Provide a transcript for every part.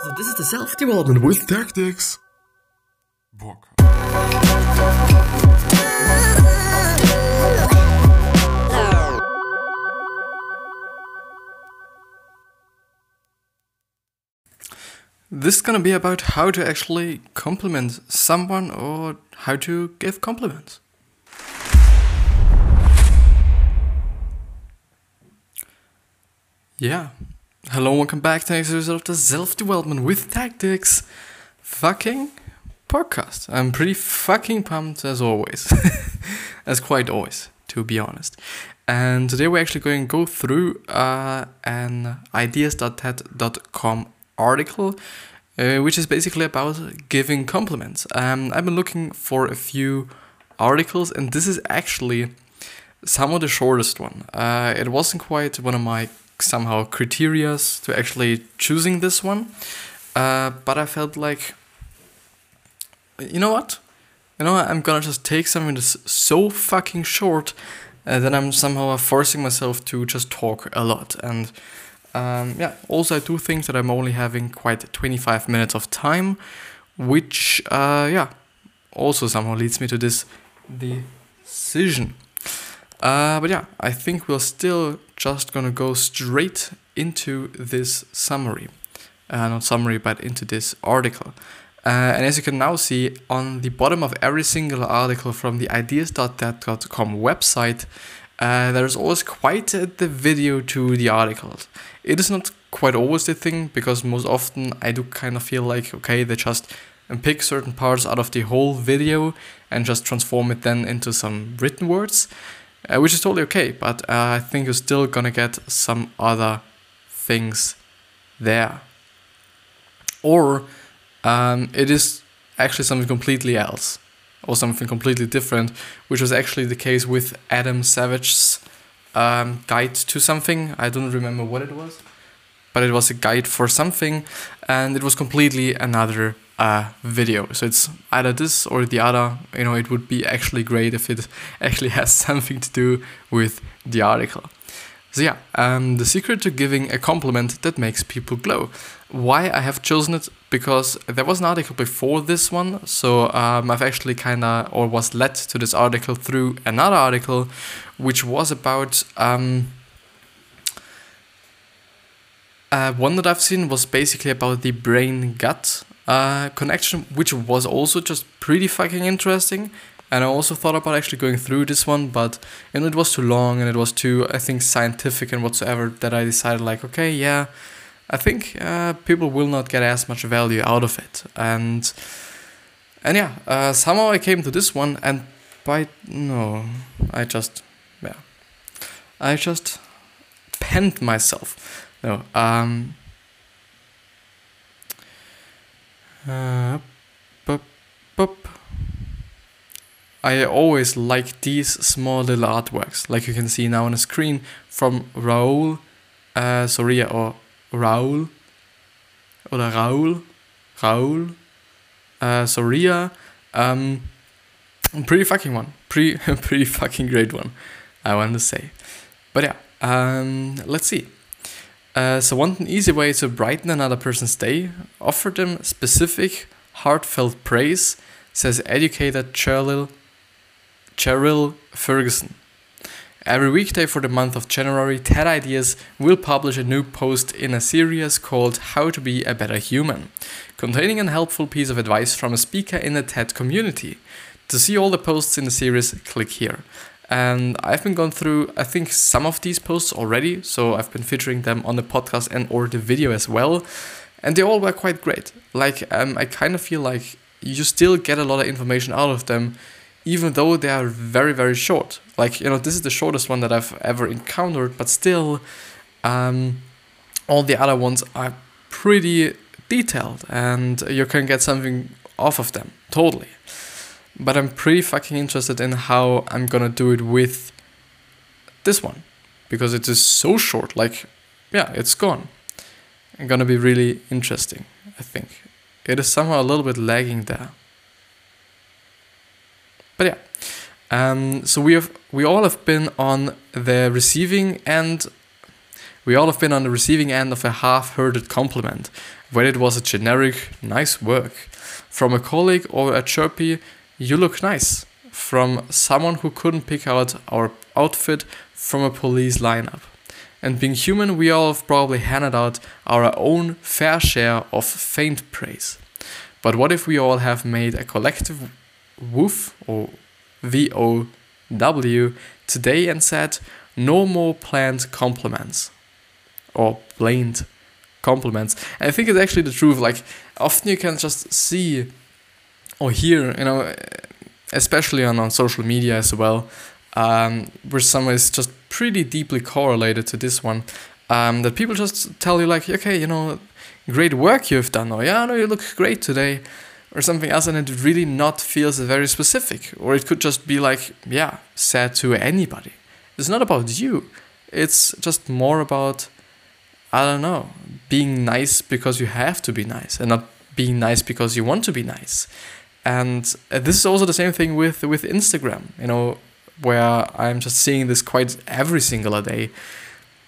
So this is the self-development with tactics. Book. This is gonna be about how to actually compliment someone or how to give compliments. Yeah. Hello, welcome back to the episode of the Self Development with Tactics fucking podcast. I'm pretty fucking pumped as always. as quite always, to be honest. And today we're actually going to go through uh, an ideas.ted.com article, uh, which is basically about giving compliments. Um, I've been looking for a few articles, and this is actually somewhat the shortest one. Uh, it wasn't quite one of my somehow criterias to actually choosing this one, uh, but I felt like, you know what? You know, I'm gonna just take something that's so fucking short uh, that I'm somehow forcing myself to just talk a lot. And um, yeah, also I do think that I'm only having quite 25 minutes of time, which uh, yeah, also somehow leads me to this decision. Uh, but yeah, I think we're still just gonna go straight into this summary. Uh, not summary, but into this article. Uh, and as you can now see on the bottom of every single article from the ideas.ted.com website, uh, there's always quite a, the video to the articles. It is not quite always the thing because most often I do kind of feel like okay, they just pick certain parts out of the whole video and just transform it then into some written words uh, which is totally okay. But uh, I think you're still gonna get some other things there, or um, it is actually something completely else or something completely different, which was actually the case with Adam Savage's um, guide to something. I don't remember what it was, but it was a guide for something, and it was completely another uh, video. So it's either this or the other. You know, it would be actually great if it actually has something to do with the article. So yeah, um, the secret to giving a compliment that makes people glow. Why I have chosen it because there was an article before this one, so um, I've actually kind of or was led to this article through another article, which was about um, uh, one that I've seen was basically about the brain gut uh, connection, which was also just pretty fucking interesting. And I also thought about actually going through this one, but you know it was too long and it was too I think scientific and whatsoever that I decided like okay yeah, I think uh, people will not get as much value out of it. And and yeah, uh, somehow I came to this one and by no, I just yeah, I just penned myself. No, um, Uh, bup. I always like these small little artworks, like you can see now on the screen from Raul uh, Soria or Raul or Raul Raul uh, Soria. Um, pretty fucking one, pretty pretty fucking great one, I want to say. But yeah, um, let's see. Uh, so one easy way to brighten another person's day, offer them specific, heartfelt praise, says educator Cheryl, Cheryl Ferguson. Every weekday for the month of January, TED Ideas will publish a new post in a series called How to Be a Better Human, containing a helpful piece of advice from a speaker in the TED community. To see all the posts in the series, click here. And I've been going through, I think, some of these posts already. So I've been featuring them on the podcast and or the video as well. And they all were quite great. Like, um, I kind of feel like you still get a lot of information out of them, even though they are very, very short. Like, you know, this is the shortest one that I've ever encountered, but still, um, all the other ones are pretty detailed and you can get something off of them, totally. But I'm pretty fucking interested in how I'm gonna do it with this one. Because it is so short, like, yeah, it's gone. And gonna be really interesting, I think. It is somehow a little bit lagging there. But yeah. Um, so we have we all have been on the receiving end We all have been on the receiving end of a half hearted compliment, whether it was a generic, nice work, from a colleague or a chirpy, you look nice, from someone who couldn't pick out our outfit from a police lineup. And being human, we all have probably handed out our own fair share of faint praise. But what if we all have made a collective woof or V O W today and said, no more planned compliments or blamed compliments. And I think it's actually the truth. Like often you can just see or here, you know, especially on, on social media as well, um, where someone is just pretty deeply correlated to this one. Um, that people just tell you like, okay, you know, great work you've done, or yeah, you look great today, or something else, and it really not feels very specific, or it could just be like, yeah, said to anybody. It's not about you. It's just more about, I don't know, being nice because you have to be nice, and not being nice because you want to be nice. And uh, this is also the same thing with with Instagram. You know, where I'm just seeing this quite every single day.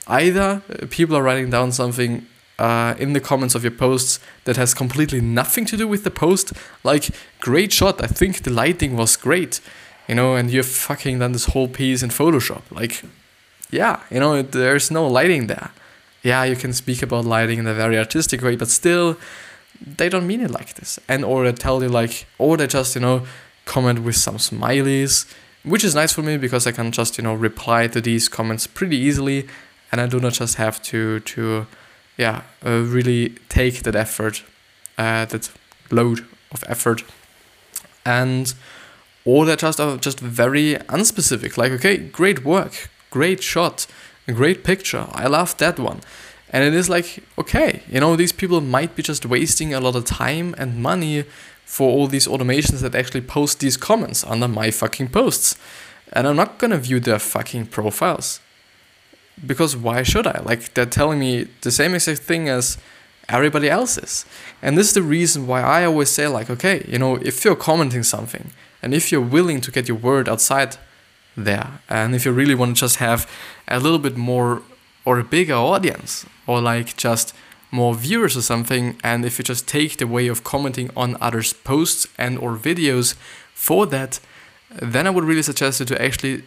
Either uh, people are writing down something uh, in the comments of your posts that has completely nothing to do with the post, like great shot. I think the lighting was great, you know, and you've fucking done this whole piece in Photoshop. Like, yeah, you know, there's no lighting there. Yeah, you can speak about lighting in a very artistic way, but still, they don't mean it like this. And or they tell you like, or they just you know comment with some smileys which is nice for me because I can just you know reply to these comments pretty easily, and I do not just have to to yeah uh, really take that effort, uh, that load of effort, and or they're just are just very unspecific. Like okay, great work, great shot, great picture. I love that one. And it is like, okay, you know, these people might be just wasting a lot of time and money for all these automations that actually post these comments under my fucking posts. And I'm not gonna view their fucking profiles. Because why should I? Like, they're telling me the same exact thing as everybody else is. And this is the reason why I always say, like, okay, you know, if you're commenting something and if you're willing to get your word outside there, and if you really want to just have a little bit more or a bigger audience, or like just more viewers or something and if you just take the way of commenting on others posts and or videos for that then i would really suggest you to actually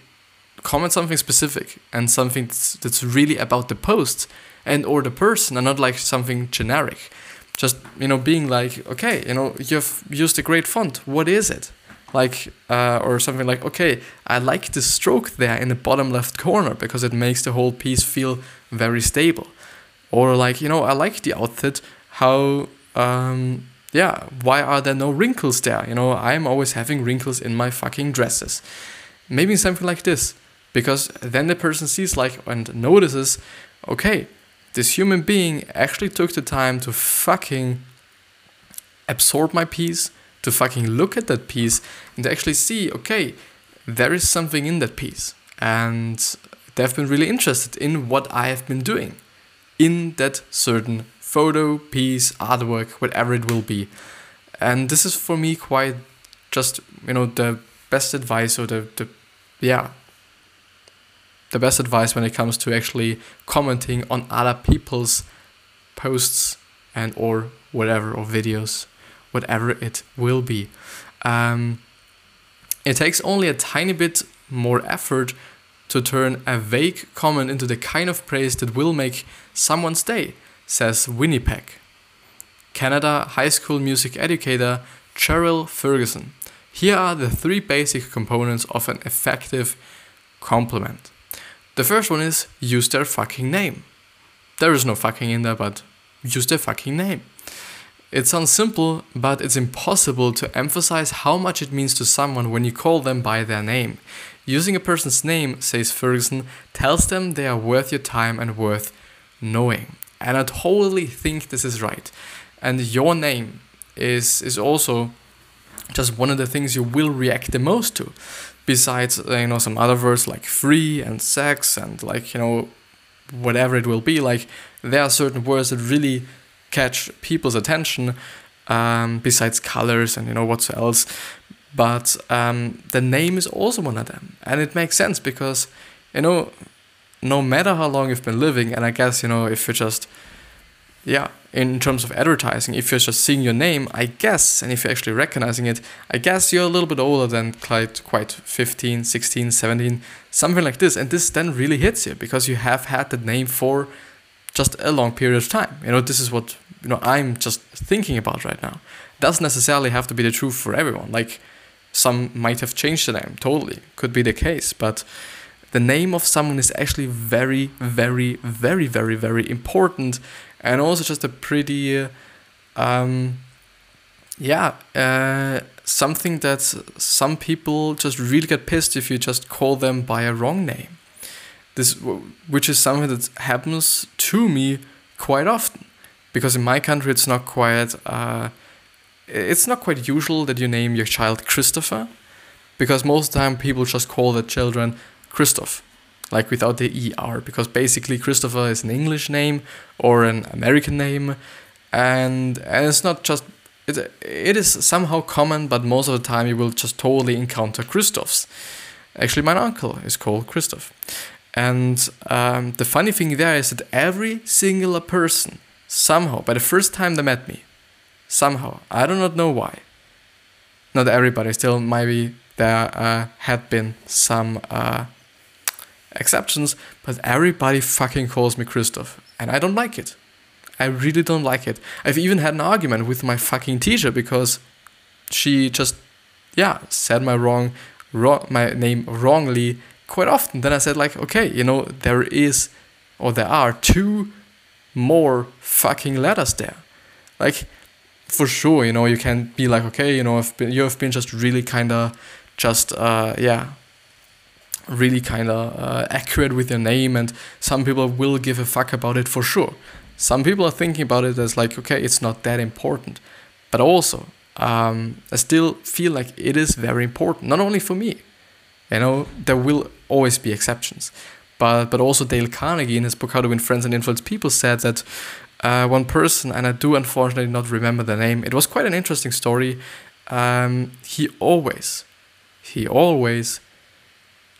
comment something specific and something that's, really about the post and or the person and not like something generic. Just you know being like okay you know you've used a great font. What is it like uh, or something like okay i like the stroke there in the bottom left corner because it makes the whole piece feel very stable. Or like you know i like the outfit how um yeah why are there no wrinkles there? You know i'm always having wrinkles in my fucking dresses. Maybe something like this because then the person sees like and notices okay this human being actually took the time to fucking absorb my piece to fucking look at that piece and to actually see okay there is something in that piece and they've been really interested in what i have been doing in that certain photo, piece, artwork, whatever it will be. And this is for me quite just, you know, the best advice or the, the yeah, the best advice when it comes to actually commenting on other people's posts and or whatever or videos, whatever it will be. Um, it takes only a tiny bit more effort to turn a vague comment into the kind of praise that will make someone's day, says Winnipeg. Canada high school music educator Cheryl Ferguson. Here are the three basic components of an effective compliment. The first one is use their fucking name. There is no fucking in there, but use their fucking name. It sounds simple, but it's impossible to emphasize how much it means to someone when you call them by their name. Using a person's name, says Ferguson, tells them they are worth your time and worth knowing. And I totally think this is right. And your name is is also just one of the things you will react the most to. Besides, uh, you know, some other words like free and sex and like, you know, whatever it will be, like there are certain words that really catch people's attention um, besides colors and you know what else but um, the name is also one of them and it makes sense because you know no matter how long you've been living, and I guess, you know, if you're just, yeah, in terms of advertising, if you're just seeing your name, I guess, and if you're actually recognizing it, I guess you're a little bit older than quite, quite 15, 16, 17, something like this. And this then really hits you because you have had the name for just a long period of time. You know, this is what, you know, I'm just thinking about right now. Doesn't necessarily have to be the truth for everyone. Like, some might have changed the name, totally. Could be the case, but the name of someone is actually very, very, very, very, very important, and also just a pretty, um, yeah, uh, something that some people just really get pissed if you just call them by a wrong name. This, which is something that happens to me quite often, because in my country it's not quite, uh, it's not quite usual that you name your child Christopher, because most of the time people just call their children Christoph, like without the ER, because basically Christopher is an English name or an American name, and and it's not just it, it is somehow common, but most of the time you will just totally encounter Christophs. Actually, my uncle is called Christoph. And um, the funny thing there is that every single person, somehow, by the first time they met me, somehow, I do not know why, not everybody, still maybe there uh, had been some uh, exceptions, but everybody fucking calls me Christoph, and I don't like it. I really don't like it. I've even had an argument with my fucking teacher because she just, yeah, said my wrong, wrong my name wrongly quite often. Then I said like, okay, you know, there is, or there are two more fucking letters there. Like, for sure, you know, you can be like, okay, you know, I've been, you have been just really kind of, just uh, yeah, really kind of uh, accurate with your name, and some people will give a fuck about it for sure. Some people are thinking about it as like, okay, it's not that important, but also, um, I still feel like it is very important, not only for me. You know, there will always be exceptions, but but also Dale Carnegie in his book How to Win Friends and Influence People said that uh, one person, and I do unfortunately not remember the name. It was quite an interesting story. Um, he always, he always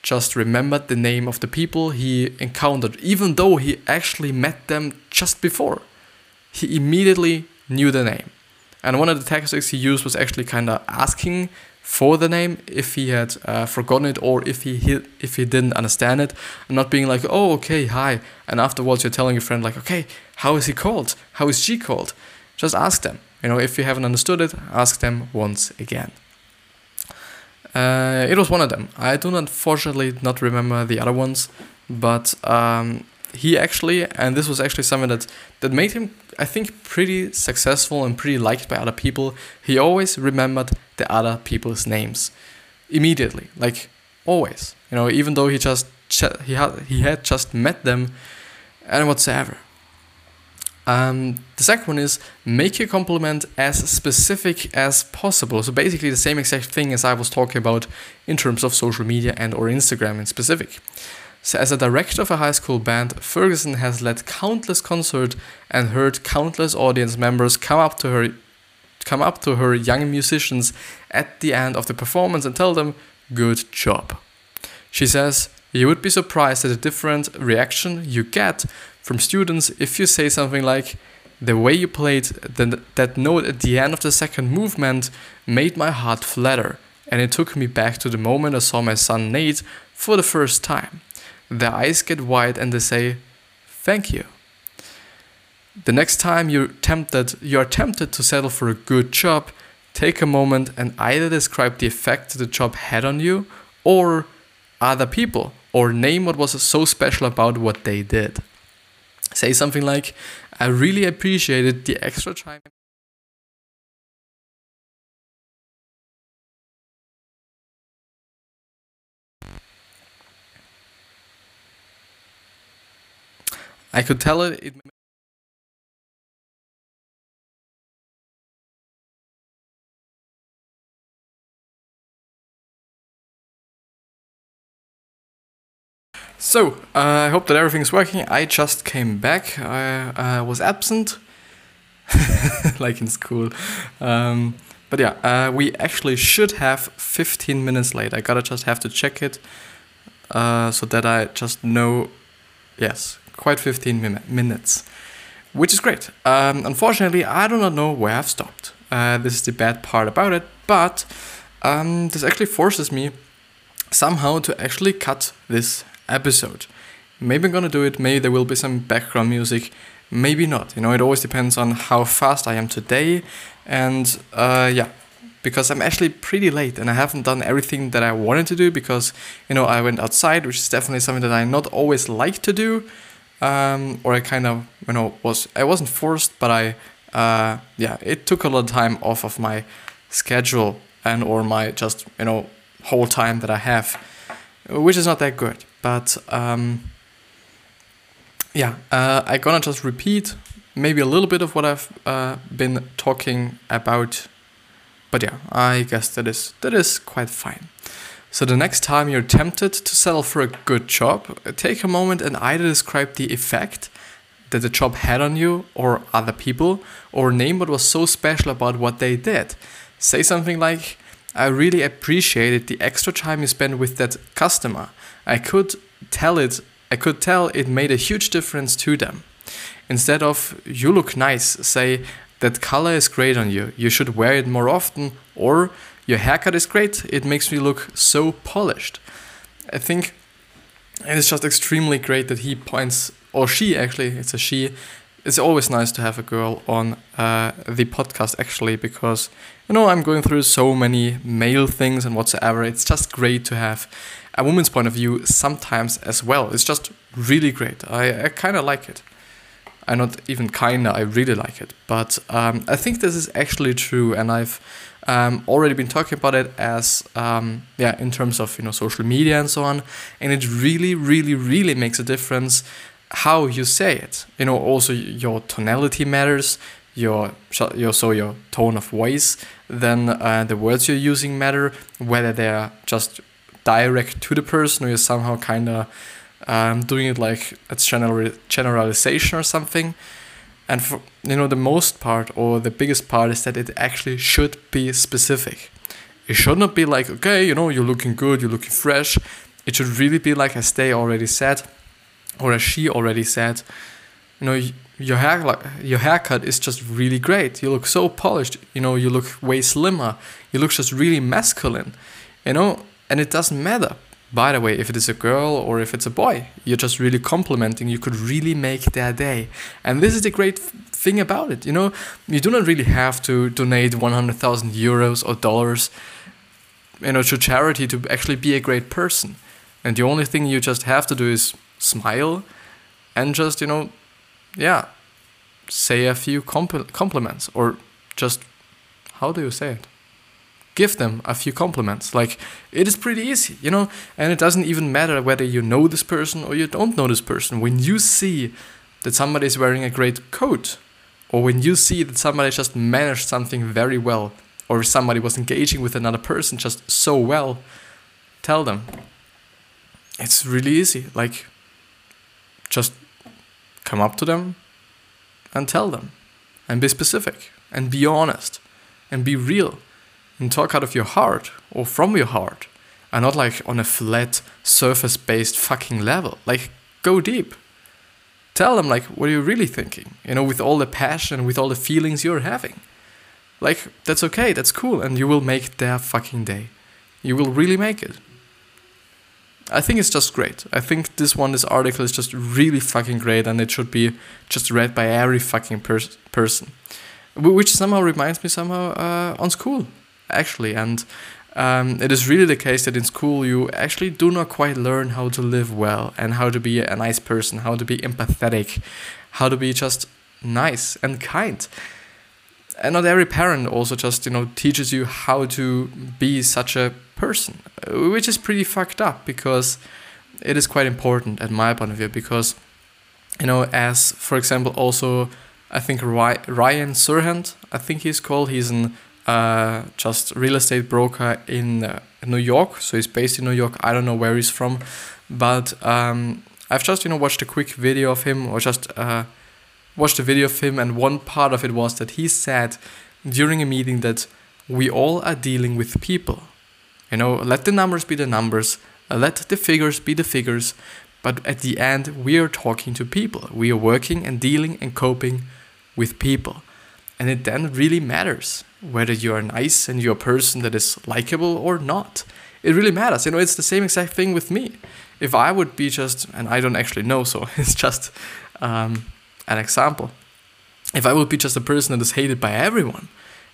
just remembered the name of the people he encountered, even though he actually met them just before. He immediately knew the name. And one of the tactics he used was actually kind of asking for the name if he had uh, forgotten it or if he, he if he didn't understand it, and not being like, "Oh, okay, hi," and afterwards you're telling your friend like, "Okay, how is he called? How is she called?" Just ask them. You know, if you haven't understood it, ask them once again. Uh, it was one of them. I do not, fortunately, not remember the other ones, but um, he actually, and this was actually something that that made him, I think, pretty successful and pretty liked by other people. He always remembered the other people's names immediately, like always. You know, even though he just he had he had just met them, and whatsoever. Um, the second one is make your compliment as specific as possible. So basically the same exact thing as I was talking about in terms of social media and or Instagram in specific. So as a director of a high school band, Ferguson has led countless concerts and heard countless audience members come up to her come up to her young musicians at the end of the performance and tell them, good job. She says, you would be surprised at the different reaction you get from students if you say something like, the way you played the, that note at the end of the second movement made my heart flutter, and it took me back to the moment I saw my son Nate for the first time. Their eyes get wide and they say, Thank you. The next time you're tempted, you are tempted to settle for a good job, take a moment and either describe the effect the job had on you or other people, or name what was so special about what they did. Say something like, I really appreciated the extra time. I could tell it. it So, uh, I hope that everything's working. I just came back. I uh, was absent, like in school. Um, but yeah, uh, we actually should have 15 minutes late. I gotta just have to check it uh, so that I just know Yes, quite 15 min- minutes, which is great. Um, unfortunately, I do not know where I've stopped. Uh, this is the bad part about it, but um, this actually forces me somehow to actually cut this episode. Maybe I'm gonna do it, maybe there will be some background music, maybe not. You know, it always depends on how fast I am today, and uh, yeah, because I'm actually pretty late and I haven't done everything that I wanted to do because you know I went outside, which is definitely something that I not always like to do, um, or I kind of you know was I wasn't forced, but I uh, yeah it took a lot of time off of my schedule and or my just you know whole time that I have, which is not that good. But um, yeah, uh, I'm gonna just repeat maybe a little bit of what I've uh, been talking about. But yeah, I guess that is that is quite fine. So the next time you're tempted to settle for a good job, take a moment and either describe the effect that the job had on you or other people, or name what was so special about what they did. Say something like, I really appreciated the extra time you spent with that customer. I could tell it I could tell it made a huge difference to them. Instead of you look nice, say that color is great on you. You should wear it more often or your haircut is great. It makes me look so polished. I think it is just extremely great that he points or she actually, it's a she. It's always nice to have a girl on uh, the podcast actually because you know I'm going through so many male things and whatsoever. It's just great to have a woman's point of view sometimes as well. It's just really great. I, I kind of like it. I'm not even kinda, I really like it. But um, I think this is actually true, and I've um, already been talking about it as um, yeah, in terms of you know social media and so on. And it really, really, really makes a difference how you say it. You know, also your tonality matters. Your, your so your tone of voice, then uh, the words you're using matter. Whether they're just direct to the person or you're somehow kind of um, doing it like it's general generalization or something. And for you know the most part or the biggest part is that it actually should be specific. It should not be like okay you know you're looking good you're looking fresh. It should really be like as they already said or as she already said you know your hair like your haircut is just really great. You look so polished. You know you look way slimmer. You look just really masculine. You know and it doesn't matter, by the way, if it is a girl or if it's a boy. You're just really complimenting. You could really make their day. And this is the great thing about it. You know, you do not really have to donate 100,000 euros or dollars you know, to charity to actually be a great person. And the only thing you just have to do is smile and just, you know, yeah, say a few compl- compliments or just, how do you say it? Give them a few compliments. Like it is pretty easy, you know, and it doesn't even matter whether you know this person or you don't know this person. When you see that somebody is wearing a great coat, or when you see that somebody just managed something very well, or somebody was engaging with another person just so well, tell them. It's really easy. Like just come up to them and tell them and be specific and be honest and be real and talk out of your heart or from your heart and not like on a flat surface based fucking level. Like go deep. Tell them like what are you really thinking you know with all the passion with all the feelings you're having. Like that's okay that's cool and you will make their fucking day. You will really make it. I think it's just great. I think this one this article is just really fucking great and it should be just read by every fucking pers- person. Which somehow reminds me somehow uh, on school actually. And um, it is really the case that in school you actually do not quite learn how to live well and how to be a nice person, how to be empathetic, how to be just nice and kind. And not every parent also just, you know, teaches you how to be such a person, which is pretty fucked up because it is quite important at my point of view because, you know, as for example, also I think Ryan Serhant, I think he's called, he's an uh, just real estate broker in uh, New York. So he's based in New York. I don't know where he's from, but um, I've just you know watched a quick video of him or just uh, watched a video of him, and one part of it was that he said during a meeting that we all are dealing with people. You know, let the numbers be the numbers, let the figures be the figures, But at the end, we are talking to people. We are working and dealing and coping with people. And it then really matters whether you are nice and you're a person that is likable or not. It really matters. You know, it's the same exact thing with me. If I would be just, and I don't actually know, so it's just um, an example. If I would be just a person that is hated by everyone,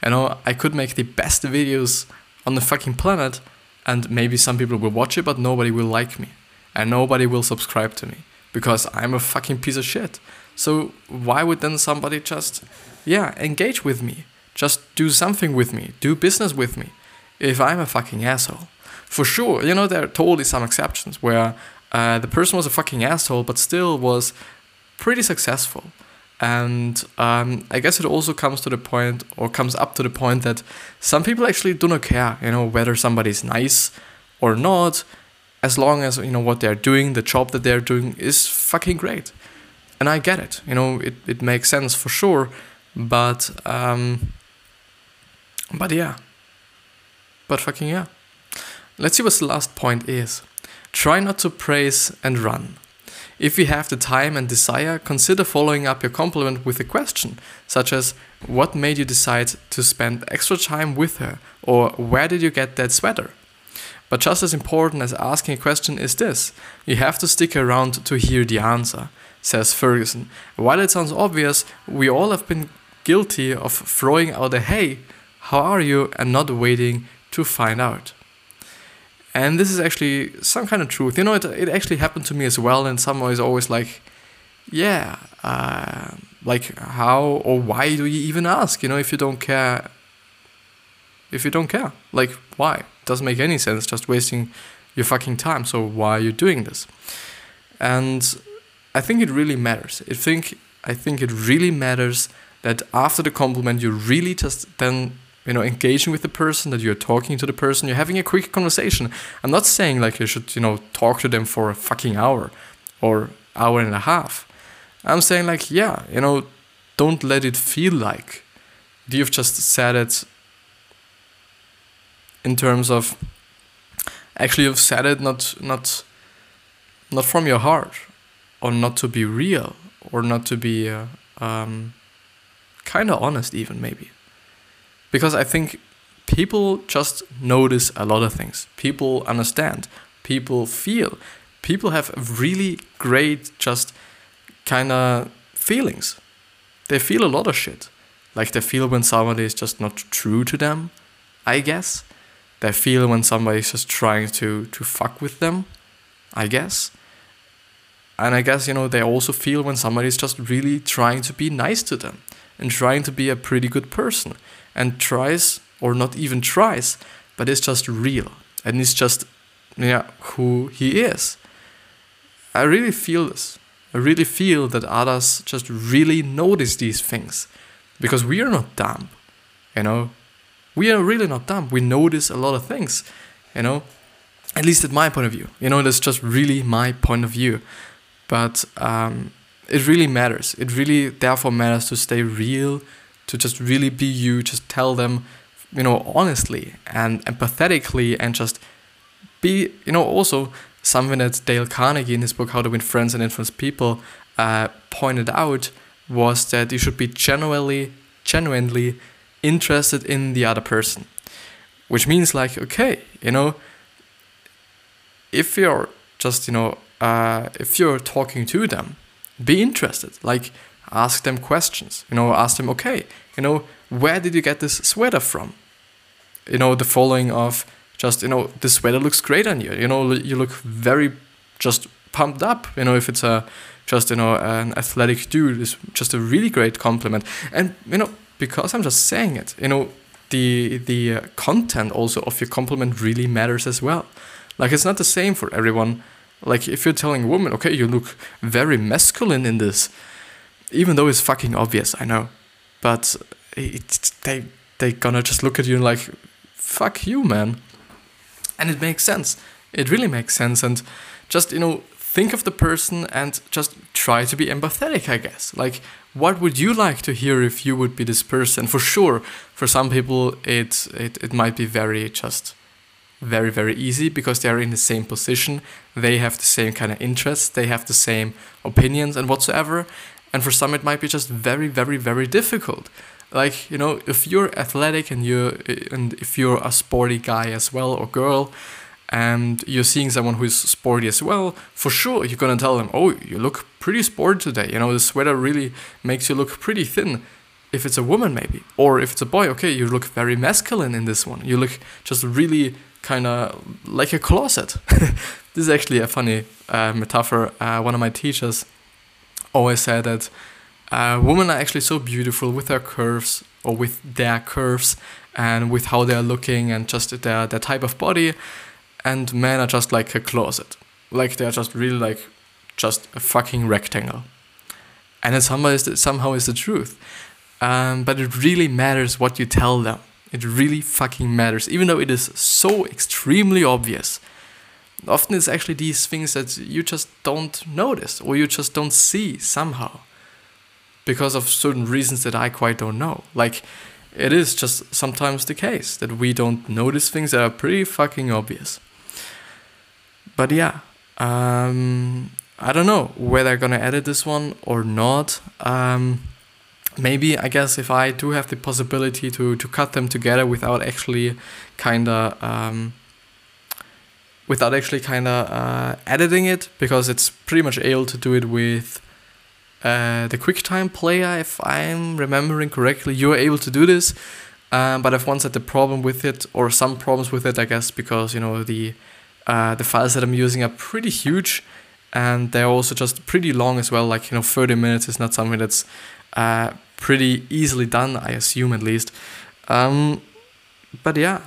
you know, I could make the best videos on the fucking planet, and maybe some people will watch it, but nobody will like me, and nobody will subscribe to me because I'm a fucking piece of shit. So why would then somebody just, yeah, engage with me? Just do something with me, do business with me, if I'm a fucking asshole. For sure, you know, there are totally some exceptions where uh, the person was a fucking asshole, but still was pretty successful. And um, I guess it also comes to the point, or comes up to the point that some people actually do not care, you know, whether somebody's nice or not, as long as you know what they're doing, the job that they're doing is fucking great. And I get it, you know, it, it makes sense for sure, but um, but yeah, but fucking yeah. Let's see what the last point is. Try not to praise and run. If you have the time and desire, consider following up your compliment with a question, such as What made you decide to spend extra time with her? or Where did you get that sweater? But just as important as asking a question is this you have to stick around to hear the answer, says Ferguson. While it sounds obvious, we all have been guilty of throwing out a hey, how are you, and not waiting to find out. And this is actually some kind of truth. You know, it, it actually happened to me as well. And someone is always like, yeah, uh, like how or why do you even ask? You know, if you don't care, if you don't care, like why? It doesn't make any sense. Just wasting your fucking time. So why are you doing this? And I think it really matters. I think I think it really matters that after the compliment, you really just then you know engaging with the person that you're talking to the person you're having a quick conversation. I'm not saying like you should you know talk to them for a fucking hour or hour and a half. I'm saying like yeah you know don't let it feel like you've just said it in terms of actually you've said it not not not from your heart or not to be real or not to be uh, um, kind of honest even maybe because I think people just notice a lot of things. People understand. People feel. People have really great, just kind of feelings. They feel a lot of shit. Like they feel when somebody is just not true to them, I guess. They feel when somebody is just trying to, to fuck with them, I guess. And I guess, you know, they also feel when somebody is just really trying to be nice to them and trying to be a pretty good person and tries, or not even tries, but is just real and is just yeah, who he is. I really feel this. I really feel that others just really notice these things because we are not dumb, you know. We are really not dumb. We notice a lot of things, you know. At least at my point of view, you know, that's just really my point of view. But um, it really matters. It really, therefore, matters to stay real to just really be you, just tell them, you know, honestly and empathetically and just be, you know, also something that Dale Carnegie in his book How to Win Friends and Influence People uh, pointed out was that you should be genuinely, genuinely interested in the other person. Which means like, okay, you know, if you're just, you know, uh, if you're talking to them, be interested. Like, ask them questions. You know ask them okay you know where did you get this sweater from? You know the following of just you know this sweater looks great on you. You know you look very just pumped up you know if it's a just you know an athletic dude is just a really great compliment. And you know because i'm just saying it you know the the uh, content also of your compliment really matters as well. Like it's not the same for everyone like if you're telling a woman okay you look very masculine in this even though it's fucking obvious, I know, but it, they they gonna just look at you and like, fuck you, man, and it makes sense. It really makes sense, and just you know think of the person and just try to be empathetic i guess. Like what would you like to hear if you would be this person? For sure for some people it it, it might be very just very, very easy because they're in the same position. They have the same kind of interests. They have the same opinions and whatsoever. And for some, it might be just very, very, very difficult. Like, you know, if you're athletic and you and if you're a sporty guy as well or girl, and you're seeing someone who's sporty as well, for sure you're gonna tell them, "Oh, you look pretty sporty today. You know, the sweater really makes you look pretty thin." If it's a woman, maybe, or if it's a boy, okay, you look very masculine in this one. You look just really kind of like a closet. this is actually a funny uh, metaphor. Uh, one of my teachers always said that uh, women are actually so beautiful with their curves or with their curves and with how they're looking and just their, their type of body and men are just like a closet. Like they're just really like just a fucking rectangle. And it somehow is the, somehow is the truth. Um, but it really matters what you tell them. It really fucking matters, even though it is so extremely obvious. Often it's actually these things that you just don't notice or you just don't see somehow because of certain reasons that I quite don't know. Like, it is just sometimes the case that we don't notice things that are pretty fucking obvious but yeah, um, I don't know whether I'm gonna edit this one or not. Um, maybe I guess if I do have the possibility to to cut them together without actually kinda um, without actually kinda uh, editing it because it's pretty much able to do it with. Uh, the QuickTime player, if I'm remembering correctly, you are able to do this. Um, but I've once had the problem with it, or some problems with it, I guess, because you know the uh, the files that I'm using are pretty huge and they're also just pretty long as well. Like, you know, 30 minutes is not something that's uh, pretty easily done, I assume at least. Um, but yeah,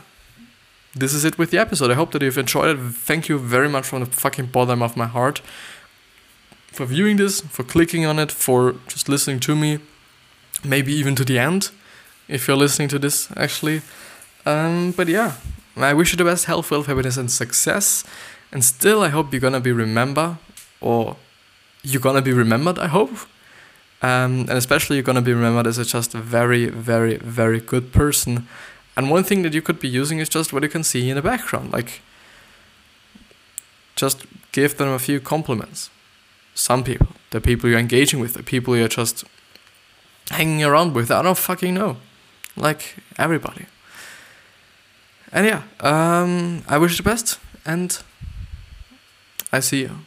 this is it with the episode. I hope that you've enjoyed it. Thank you very much from the fucking bottom of my heart for viewing this, for clicking on it, for just listening to me, maybe even to the end if you're listening to this actually. Um, but yeah, I wish you the best health, wealth, happiness, and success. And still, I hope you're gonna be remembered, or you're gonna be remembered. I hope, um, and especially you're gonna be remembered as a just a very, very, very good person. And one thing that you could be using is just what you can see in the background, like just give them a few compliments. Some people, the people you're engaging with, the people you're just hanging around with, I don't fucking know. Like everybody. And yeah, um, I wish you the best, and I see you.